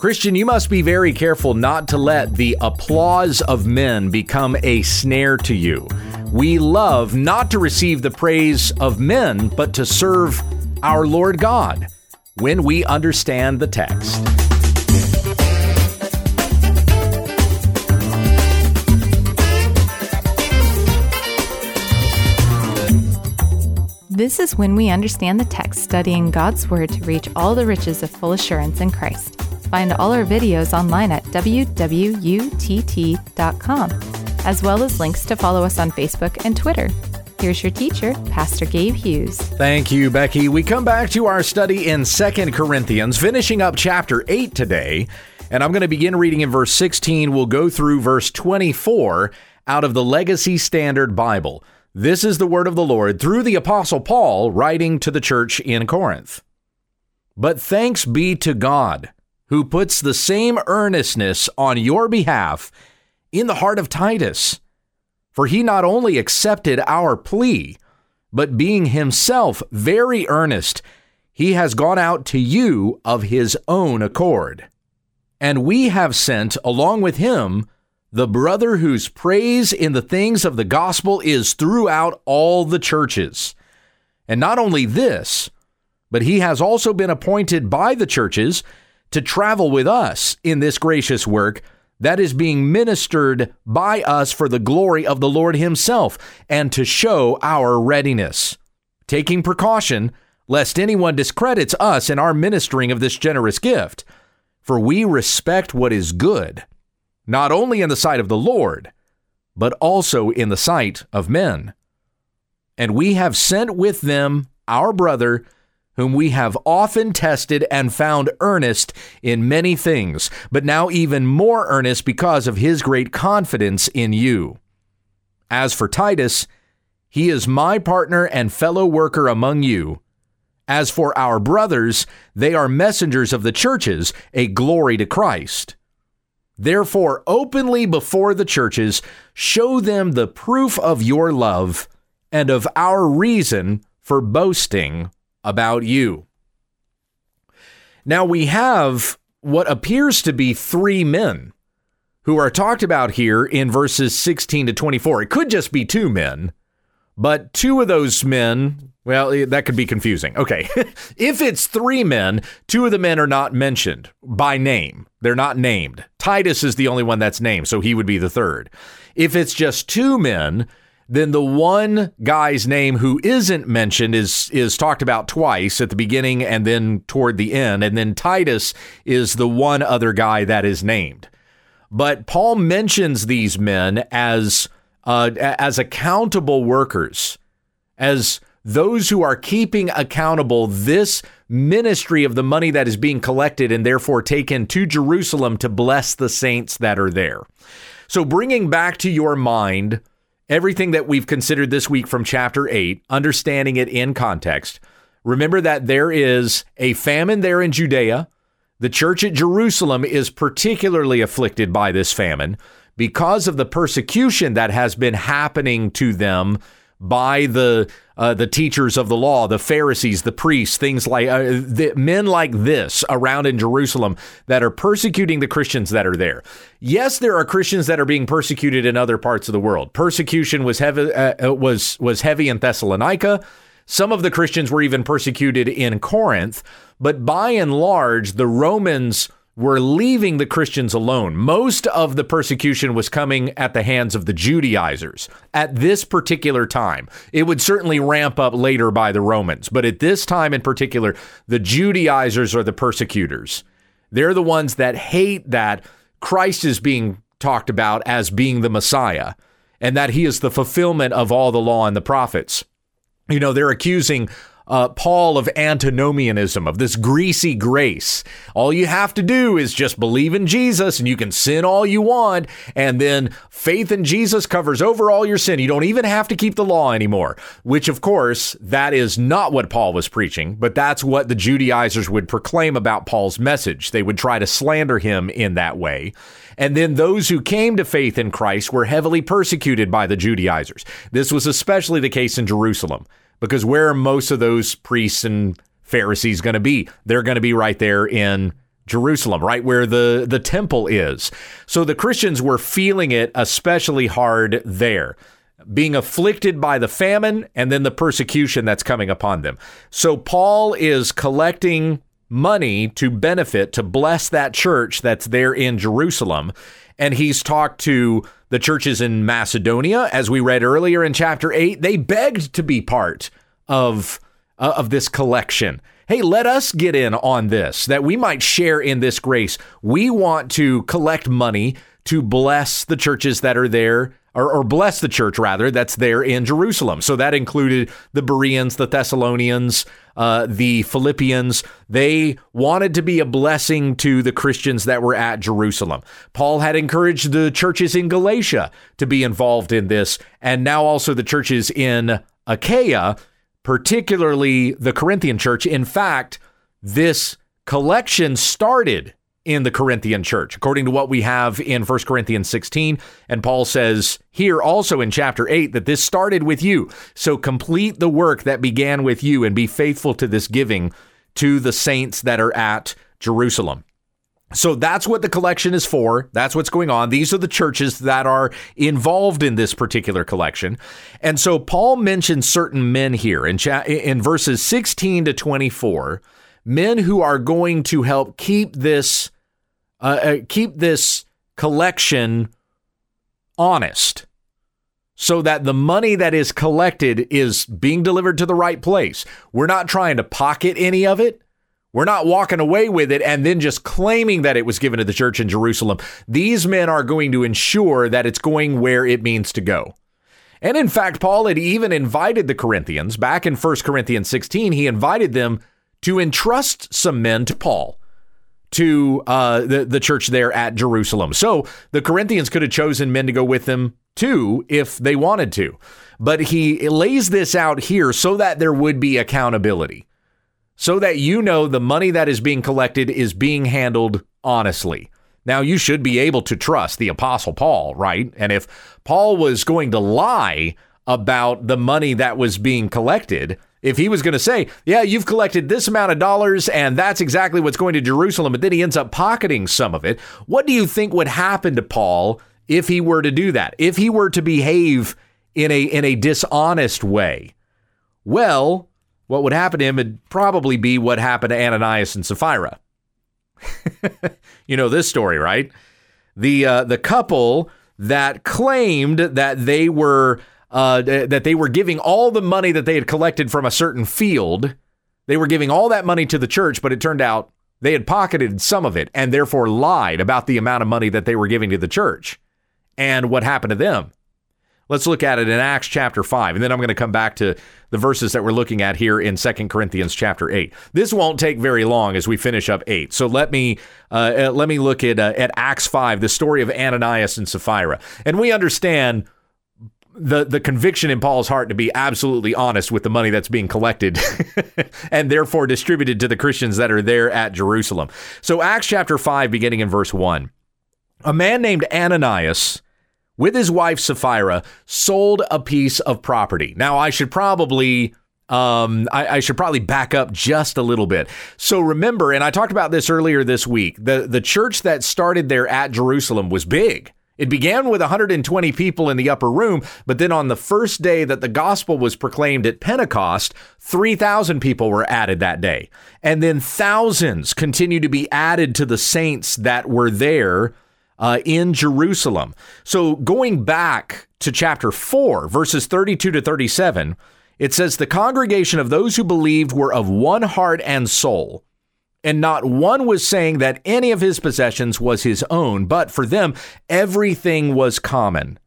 Christian, you must be very careful not to let the applause of men become a snare to you. We love not to receive the praise of men, but to serve our Lord God when we understand the text. This is when we understand the text, studying God's Word to reach all the riches of full assurance in Christ. Find all our videos online at www.wwutt.com, as well as links to follow us on Facebook and Twitter. Here's your teacher, Pastor Gabe Hughes. Thank you, Becky. We come back to our study in Second Corinthians, finishing up chapter 8 today. And I'm going to begin reading in verse 16. We'll go through verse 24 out of the Legacy Standard Bible. This is the word of the Lord through the Apostle Paul writing to the church in Corinth. But thanks be to God who puts the same earnestness on your behalf in the heart of Titus. For he not only accepted our plea, but being himself very earnest, he has gone out to you of his own accord. And we have sent along with him the brother whose praise in the things of the gospel is throughout all the churches. And not only this, but he has also been appointed by the churches to travel with us in this gracious work that is being ministered by us for the glory of the Lord Himself and to show our readiness, taking precaution lest anyone discredits us in our ministering of this generous gift. For we respect what is good, not only in the sight of the Lord, but also in the sight of men. And we have sent with them our brother whom we have often tested and found earnest in many things, but now even more earnest because of his great confidence in you. As for Titus, he is my partner and fellow worker among you. As for our brothers, they are messengers of the churches, a glory to Christ. Therefore, openly before the churches, show them the proof of your love and of our reason for boasting about you. Now we have what appears to be three men who are talked about here in verses 16 to 24. It could just be two men, but two of those men, well, eh, that could be confusing. Okay. if it's three men, two of the men are not mentioned by name. They're not named. Titus is the only one that's named, so he would be the third. If it's just two men, then the one guy's name who isn't mentioned is is talked about twice at the beginning and then toward the end. And then Titus is the one other guy that is named. But Paul mentions these men as uh, as accountable workers as those who are keeping accountable this ministry of the money that is being collected and therefore taken to Jerusalem to bless the saints that are there. So bringing back to your mind everything that we've considered this week from chapter 8, understanding it in context, remember that there is a famine there in Judea. The church at Jerusalem is particularly afflicted by this famine because of the persecution that has been happening to them by the uh, the teachers of the law, the Pharisees, the priests, things like uh, the, men like this around in Jerusalem that are persecuting the Christians that are there. Yes, there are Christians that are being persecuted in other parts of the world. Persecution was heavy uh, uh was was heavy in Thessalonica. Some of the Christians were even persecuted in Corinth, but by and large, the Romans were leaving the Christians alone. Most of the persecution was coming at the hands of the Judaizers at this particular time. It would certainly ramp up later by the Romans, but at this time in particular, the Judaizers are the persecutors. They're the ones that hate that Christ is being talked about as being the Messiah and that he is the fulfillment of all the law and the prophets. You know, they're accusing uh, Paul of antinomianism, of this greasy grace. All you have to do is just believe in Jesus and you can sin all you want. And then faith in Jesus covers over all your sin. You don't even have to keep the law anymore, which, of course, that is not what Paul was preaching, but that's what the Judaizers would proclaim about Paul's message. They would try to slander him in that way. And then those who came to faith in Christ were heavily persecuted by the Judaizers. This was especially the case in Jerusalem because where are most of those priests and Pharisees going to be? They're going to be right there in Jerusalem, right where the, the temple is. So the Christians were feeling it especially hard there, being afflicted by the famine and then the persecution that's coming upon them. So Paul is collecting money to benefit, to bless that church that's there in Jerusalem. And he's talked to the churches in Macedonia, as we read earlier in chapter 8. They begged to be part of, uh, of this collection hey, let us get in on this, that we might share in this grace. We want to collect money to bless the churches that are there, or, or, bless the church rather, that's there in Jerusalem. So that included the Bereans, the Thessalonians, uh, the Philippians. They wanted to be a blessing to the Christians that were at Jerusalem. Paul had encouraged the churches in Galatia to be involved in this, and now also the churches in Achaia particularly the Corinthian church. In fact, this collection started in the Corinthian church, according to what we have in 1 Corinthians 16. And Paul says here also in chapter 8 that this started with you. So complete the work that began with you and be faithful to this giving to the saints that are at Jerusalem. So that's what the collection is for. That's what's going on. These are the churches that are involved in this particular collection. And so Paul mentions certain men here in cha- in verses 16 to 24, men who are going to help keep this uh, uh, keep this collection honest so that the money that is collected is being delivered to the right place. We're not trying to pocket any of it. We're not walking away with it and then just claiming that it was given to the church in Jerusalem. These men are going to ensure that it's going where it means to go. And in fact, Paul had even invited the Corinthians back in 1 Corinthians 16, he invited them to entrust some men to Paul to uh, the, the church there at Jerusalem. So the Corinthians could have chosen men to go with them too if they wanted to. But he lays this out here so that there would be accountability so that you know the money that is being collected is being handled honestly. Now, you should be able to trust the Apostle Paul, right? And if Paul was going to lie about the money that was being collected, if he was going to say, yeah, you've collected this amount of dollars and that's exactly what's going to Jerusalem, but then he ends up pocketing some of it, what do you think would happen to Paul if he were to do that? If he were to behave in a in a dishonest way? Well, what would happen to him would probably be what happened to Ananias and Sapphira. you know this story, right? The uh, the couple that claimed that they were uh, that they were giving all the money that they had collected from a certain field. They were giving all that money to the church, but it turned out they had pocketed some of it and therefore lied about the amount of money that they were giving to the church. And what happened to them? Let's look at it in Acts chapter 5, and then I'm going to come back to the verses that we're looking at here in 2 Corinthians chapter 8. This won't take very long as we finish up 8. So let me uh, uh, let me look at uh, at Acts 5, the story of Ananias and Sapphira. And we understand the the conviction in Paul's heart to be absolutely honest with the money that's being collected and therefore distributed to the Christians that are there at Jerusalem. So Acts chapter 5 beginning in verse 1. A man named Ananias with his wife Sapphira, sold a piece of property. Now, I should probably um, I, I, should probably back up just a little bit. So remember, and I talked about this earlier this week, the, the church that started there at Jerusalem was big. It began with 120 people in the upper room, but then on the first day that the gospel was proclaimed at Pentecost, 3,000 people were added that day. And then thousands continued to be added to the saints that were there uh, in Jerusalem. So going back to chapter 4, verses 32 to 37, it says, The congregation of those who believed were of one heart and soul. And not one was saying that any of his possessions was his own, but for them, everything was common.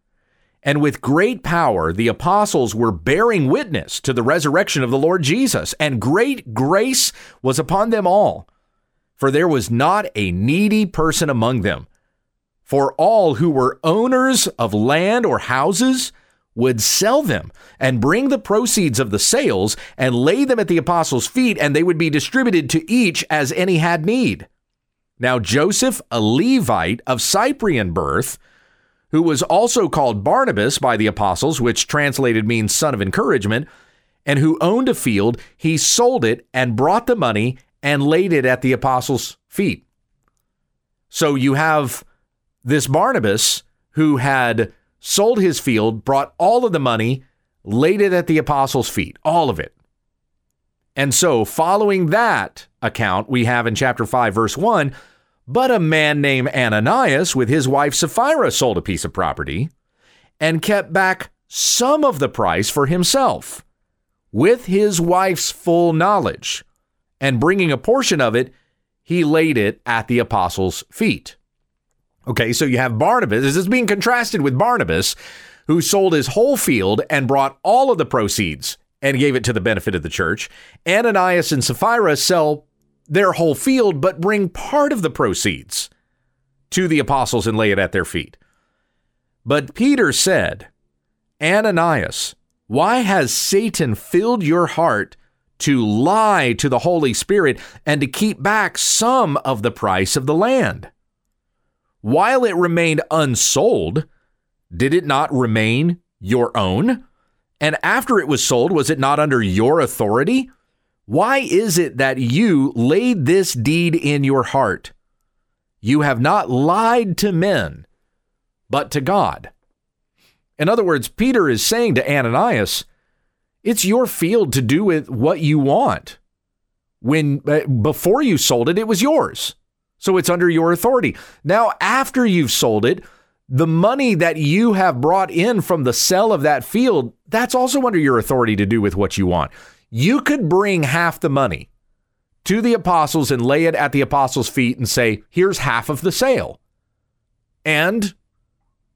And with great power, the apostles were bearing witness to the resurrection of the Lord Jesus, and great grace was upon them all. For there was not a needy person among them for all who were owners of land or houses would sell them and bring the proceeds of the sales and lay them at the apostles' feet, and they would be distributed to each as any had need. Now, Joseph, a Levite of Cyprian birth, who was also called Barnabas by the apostles, which translated means son of encouragement, and who owned a field, he sold it and brought the money and laid it at the apostles' feet. So you have this Barnabas who had sold his field, brought all of the money, laid it at the apostles' feet, all of it. And so, following that account, we have in chapter 5, verse 1 but a man named Ananias with his wife Sapphira sold a piece of property and kept back some of the price for himself with his wife's full knowledge. And bringing a portion of it, he laid it at the apostles' feet. Okay, so you have Barnabas. This is being contrasted with Barnabas, who sold his whole field and brought all of the proceeds and gave it to the benefit of the church. Ananias and Sapphira sell their whole field, but bring part of the proceeds to the apostles and lay it at their feet. But Peter said, Ananias, why has Satan filled your heart to lie to the Holy Spirit and to keep back some of the price of the land? While it remained unsold, did it not remain your own? And after it was sold, was it not under your authority? Why is it that you laid this deed in your heart? You have not lied to men, but to God. In other words, Peter is saying to Ananias, it's your field to do with what you want. When uh, before you sold it, it was yours. So it's under your authority. Now, after you've sold it, the money that you have brought in from the sale of that field, that's also under your authority to do with what you want. You could bring half the money to the apostles and lay it at the apostles' feet and say, here's half of the sale. And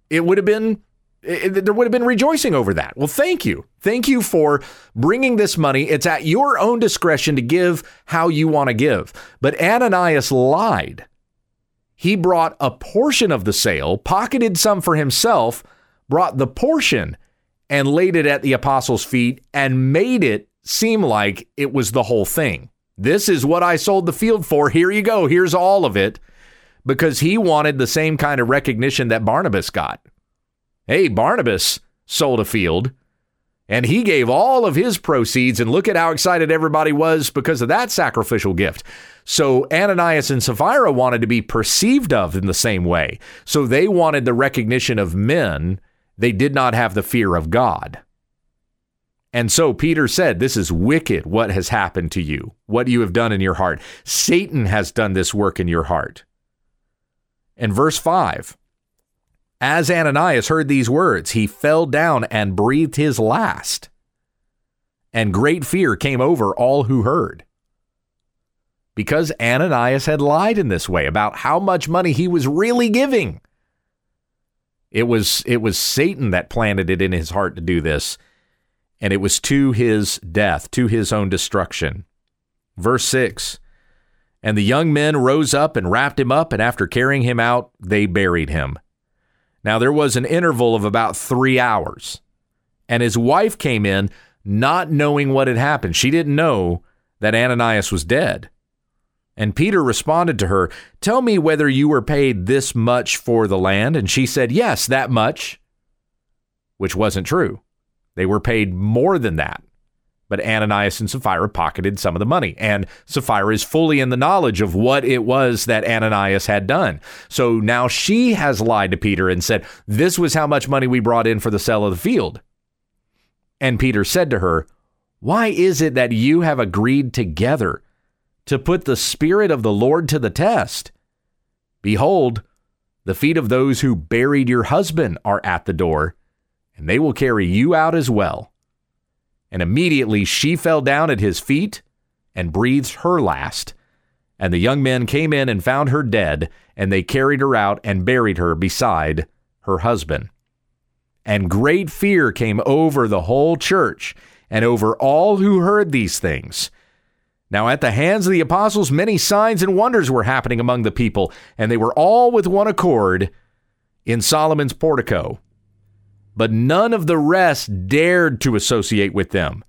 it would have been it, there would have been rejoicing over that. Well, thank you. Thank you for bringing this money. It's at your own discretion to give how you want to give. But Ananias lied. He brought a portion of the sale, pocketed some for himself, brought the portion and laid it at the apostles' feet and made it seem like it was the whole thing. This is what I sold the field for. Here you go. Here's all of it. Because he wanted the same kind of recognition that Barnabas got. Hey, Barnabas sold a field and he gave all of his proceeds, and look at how excited everybody was because of that sacrificial gift. So Ananias and Sapphira wanted to be perceived of in the same way. So they wanted the recognition of men. They did not have the fear of God. And so Peter said, This is wicked what has happened to you, what you have done in your heart. Satan has done this work in your heart. And verse 5 as Ananias heard these words, he fell down and breathed his last. And great fear came over all who heard. Because Ananias had lied in this way about how much money he was really giving. It was it was Satan that planted it in his heart to do this, and it was to his death, to his own destruction. Verse 6 And the young men rose up and wrapped him up, and after carrying him out, they buried him. Now, there was an interval of about three hours, and his wife came in not knowing what had happened. She didn't know that Ananias was dead. And Peter responded to her, Tell me whether you were paid this much for the land. And she said, Yes, that much, which wasn't true. They were paid more than that. But Ananias and Sapphira pocketed some of the money, and Sapphira is fully in the knowledge of what it was that Ananias had done. So now she has lied to Peter and said, This was how much money we brought in for the sale of the field. And Peter said to her, Why is it that you have agreed together to put the Spirit of the Lord to the test? Behold, the feet of those who buried your husband are at the door, and they will carry you out as well. And immediately she fell down at his feet and breathed her last. And the young men came in and found her dead, and they carried her out and buried her beside her husband. And great fear came over the whole church and over all who heard these things. Now, at the hands of the apostles, many signs and wonders were happening among the people, and they were all with one accord in Solomon's portico but none of the rest dared to associate with them.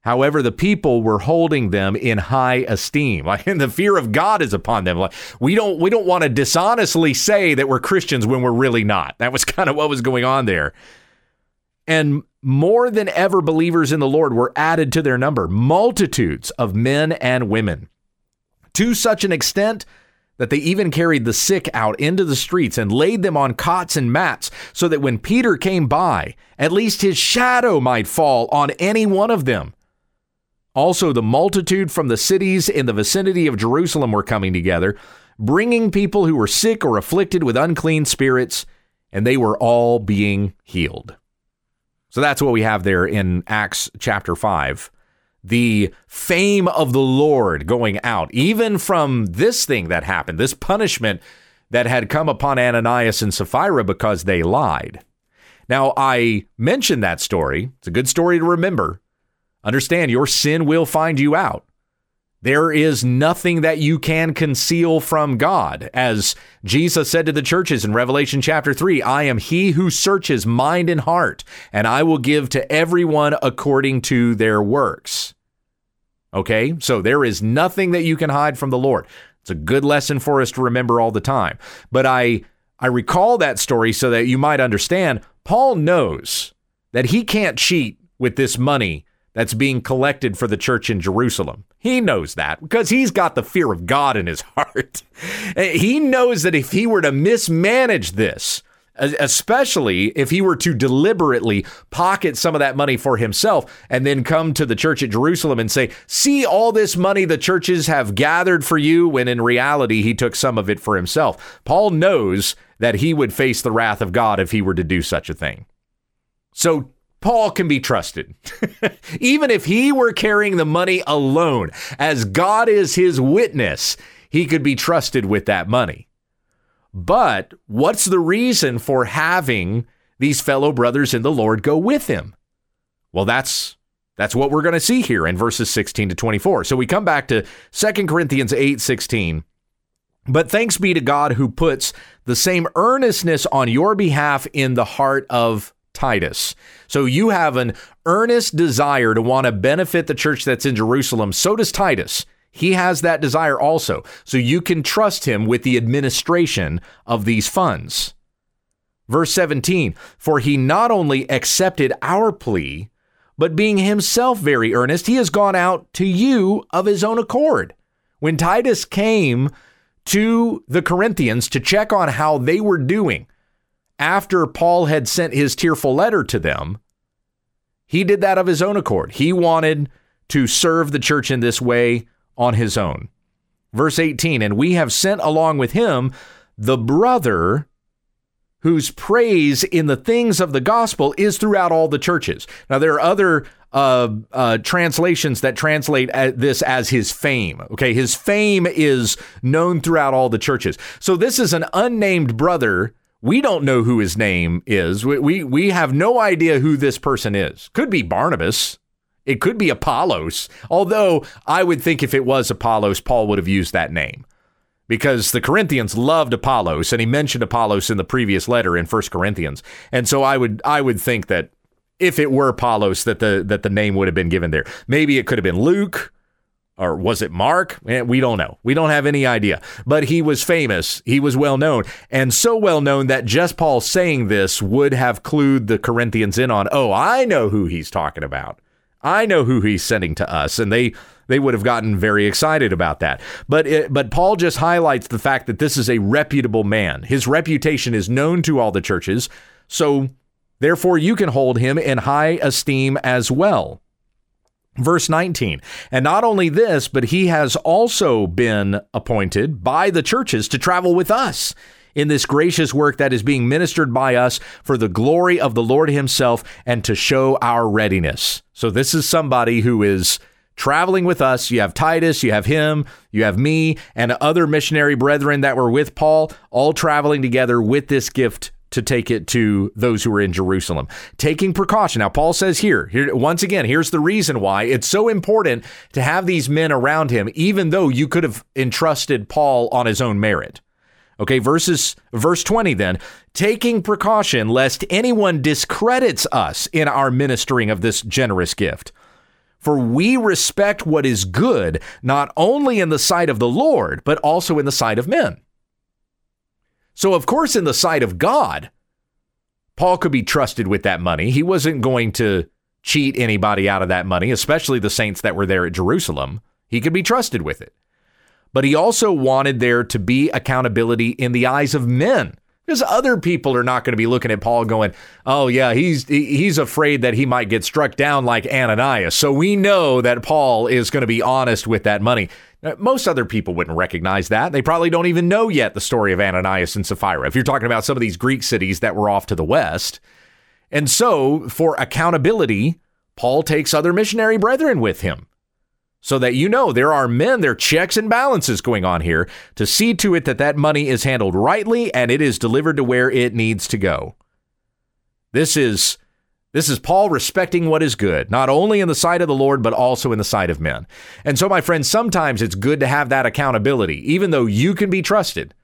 However, the people were holding them in high esteem. Like the fear of God is upon them. Like we don't we don't want to dishonestly say that we're Christians when we're really not. That was kind of what was going on there. And more than ever believers in the Lord were added to their number, multitudes of men and women. To such an extent that they even carried the sick out into the streets and laid them on cots and mats, so that when Peter came by, at least his shadow might fall on any one of them. Also, the multitude from the cities in the vicinity of Jerusalem were coming together, bringing people who were sick or afflicted with unclean spirits, and they were all being healed. So that's what we have there in Acts chapter 5 the fame of the Lord going out, even from this thing that happened, this punishment that had come upon Ananias and Sapphira because they lied. Now, I mentioned that story. It's a good story to remember. Understand, your sin will find you out. There is nothing that you can conceal from God. As Jesus said to the churches in Revelation chapter 3, I am he who searches mind and heart, and I will give to everyone according to their works. Okay, so there is nothing that you can hide from the Lord. It's a good lesson for us to remember all the time. But I I recall that story so that you might understand Paul knows that he can't cheat with this money that's being collected for the church in Jerusalem. He knows that because he's got the fear of God in his heart. He knows that if he were to mismanage this, especially if he were to deliberately pocket some of that money for himself and then come to the church at Jerusalem and say, See all this money the churches have gathered for you, when in reality he took some of it for himself. Paul knows that he would face the wrath of God if he were to do such a thing. So Paul can be trusted. Even if he were carrying the money alone, as God is his witness, he could be trusted with that money. But what's the reason for having these fellow brothers in the Lord go with him? Well, that's that's what we're going to see here in verses 16 to 24. So we come back to 2 Corinthians 8 16. But thanks be to God who puts the same earnestness on your behalf in the heart of Titus. So you have an earnest desire to want to benefit the church that's in Jerusalem. So does Titus. He has that desire also. So you can trust him with the administration of these funds. Verse 17 For he not only accepted our plea, but being himself very earnest, he has gone out to you of his own accord. When Titus came to the Corinthians to check on how they were doing after Paul had sent his tearful letter to them, he did that of his own accord. He wanted to serve the church in this way on his own. Verse 18, and we have sent along with him the brother whose praise in the things of the gospel is throughout all the churches. Now, there are other uh, uh, translations that translate this as his fame. Okay, his fame is known throughout all the churches. So, this is an unnamed brother. We don't know who his name is. We, we, we have no idea who this person is. Could be Barnabas. It could be Apollos, although I would think if it was Apollos, Paul would have used that name because the Corinthians loved Apollos and he mentioned Apollos in the previous letter in 1 Corinthians. And so I would I would think that if it were Apollos that the that the name would have been given there. Maybe it could have been Luke or was it Mark? Eh, we don't know. We don't have any idea. But he was famous. He was well known. And so well known that just Paul saying this would have clued the Corinthians in on, oh, I know who he's talking about. I know who he's sending to us, and they they would have gotten very excited about that. But it, but Paul just highlights the fact that this is a reputable man. His reputation is known to all the churches, so therefore you can hold him in high esteem as well. Verse 19. And not only this, but he has also been appointed by the churches to travel with us in this gracious work that is being ministered by us for the glory of the Lord Himself and to show our readiness. So, this is somebody who is traveling with us. You have Titus, you have him, you have me, and other missionary brethren that were with Paul, all traveling together with this gift to take it to those who are in Jerusalem. Taking precaution. Now, Paul says here, here, once again, here's the reason why it's so important to have these men around him, even though you could have entrusted Paul on his own merit. Okay, verses verse 20 then, taking precaution lest anyone discredits us in our ministering of this generous gift. For we respect what is good, not only in the sight of the Lord, but also in the sight of men. So, of course, in the sight of God, Paul could be trusted with that money. He wasn't going to cheat anybody out of that money, especially the saints that were there at Jerusalem. He could be trusted with it. But he also wanted there to be accountability in the eyes of men. Because other people are not going to be looking at Paul going, "Oh yeah, he's he's afraid that he might get struck down like Ananias." So we know that Paul is going to be honest with that money. Uh, most other people wouldn't recognize that. They probably don't even know yet the story of Ananias and Sapphira. If you're talking about some of these Greek cities that were off to the west. And so, for accountability, Paul takes other missionary brethren with him so that you know there are men, there are checks and balances going on here to see to it that that money is handled rightly and it is delivered to where it needs to go. This is this is Paul respecting what is good, not only in the sight of the Lord, but also in the sight of men. And so, my friends, sometimes it's good to have that accountability, even though you can be trusted.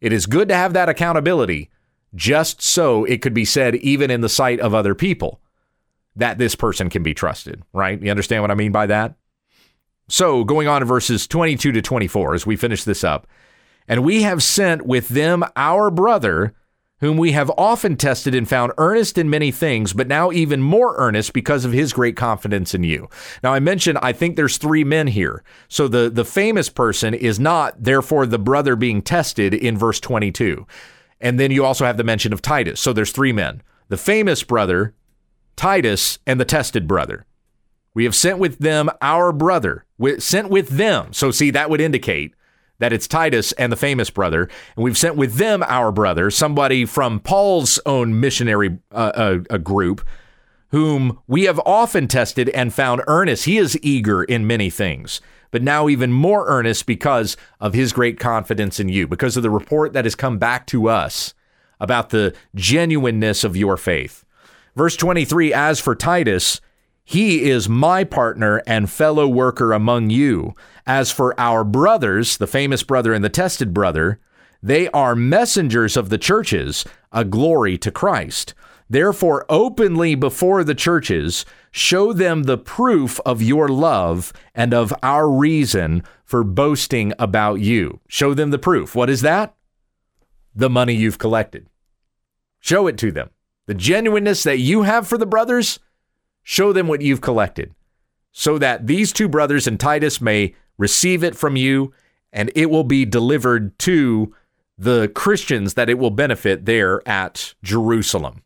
It is good to have that accountability, just so it could be said, even in the sight of other people, that this person can be trusted, right? You understand what I mean by that? So, going on to verses 22 to 24 as we finish this up. And we have sent with them our brother, whom we have often tested and found earnest in many things, but now even more earnest because of his great confidence in you. Now, I mentioned I think there's three men here. So the, the famous person is not, therefore, the brother being tested in verse 22. And then you also have the mention of Titus. So there's three men the famous brother, Titus, and the tested brother. We have sent with them our brother, sent with them. So, see, that would indicate that it's Titus and the famous brother. And we've sent with them our brother, somebody from Paul's own missionary uh, uh, group, whom we have often tested and found earnest. He is eager in many things, but now even more earnest because of his great confidence in you, because of the report that has come back to us about the genuineness of your faith. Verse 23 As for Titus, he is my partner and fellow worker among you. As for our brothers, the famous brother and the tested brother, they are messengers of the churches, a glory to Christ. Therefore, openly before the churches, show them the proof of your love and of our reason for boasting about you. Show them the proof. What is that? The money you've collected. Show it to them. The genuineness that you have for the brothers Show them what you've collected so that these two brothers and Titus may receive it from you and it will be delivered to the Christians that it will benefit there at Jerusalem.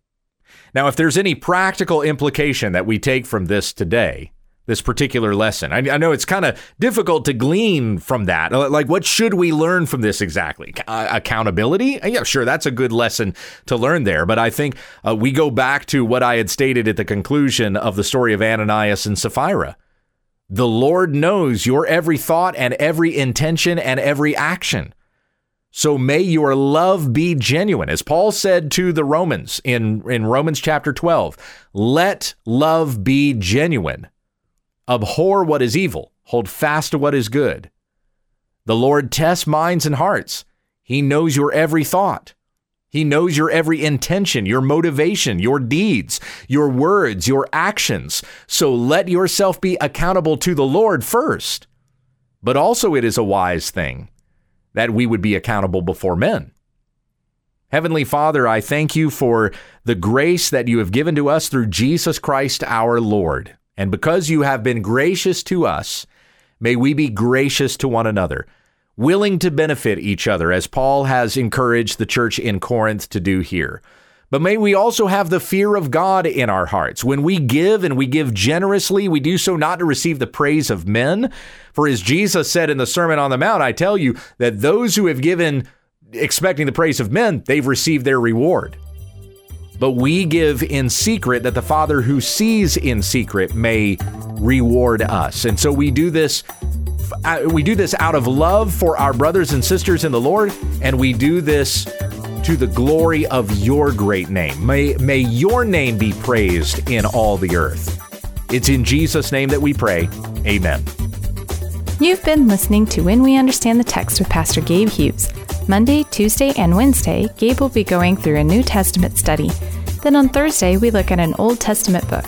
Now, if there's any practical implication that we take from this today, this particular lesson? I, I know it's kind of difficult to glean from that. Like, what should we learn from this exactly? Uh, accountability? Uh, yeah, sure, that's a good lesson to learn there. But I think uh, we go back to what I had stated at the conclusion of the story of Ananias and Sapphira. The Lord knows your every thought and every intention and every action. So may your love be genuine. As Paul said to the Romans in, in Romans chapter 12, let love be genuine. Abhor what is evil, hold fast to what is good. The Lord tests minds and hearts. He knows your every thought. He knows your every intention, your motivation, your deeds, your words, your actions. So let yourself be accountable to the Lord first. But also, it is a wise thing that we would be accountable before men. Heavenly Father, I thank you for the grace that you have given to us through Jesus Christ our Lord. And because you have been gracious to us, may we be gracious to one another, willing to benefit each other, as Paul has encouraged the church in Corinth to do here. But may we also have the fear of God in our hearts. When we give and we give generously, we do so not to receive the praise of men. For as Jesus said in the Sermon on the Mount, I tell you that those who have given expecting the praise of men, they've received their reward but we give in secret that the Father who sees in secret may reward us. And so we do this uh, we do this out of love for our brothers and sisters in the Lord, and we do this to the glory of your great name. May, may your name be praised in all the earth. It's in Jesus' name that we pray. Amen. You've been listening to When We Understand the Text with Pastor Gabe Hughes. Monday, Tuesday, and Wednesday, Gabe will be going through a New Testament study. Then on Thursday, we look at an Old Testament book.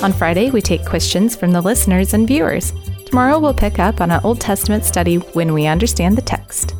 On Friday, we take questions from the listeners and viewers. Tomorrow, we'll pick up on an Old Testament study when we understand the text.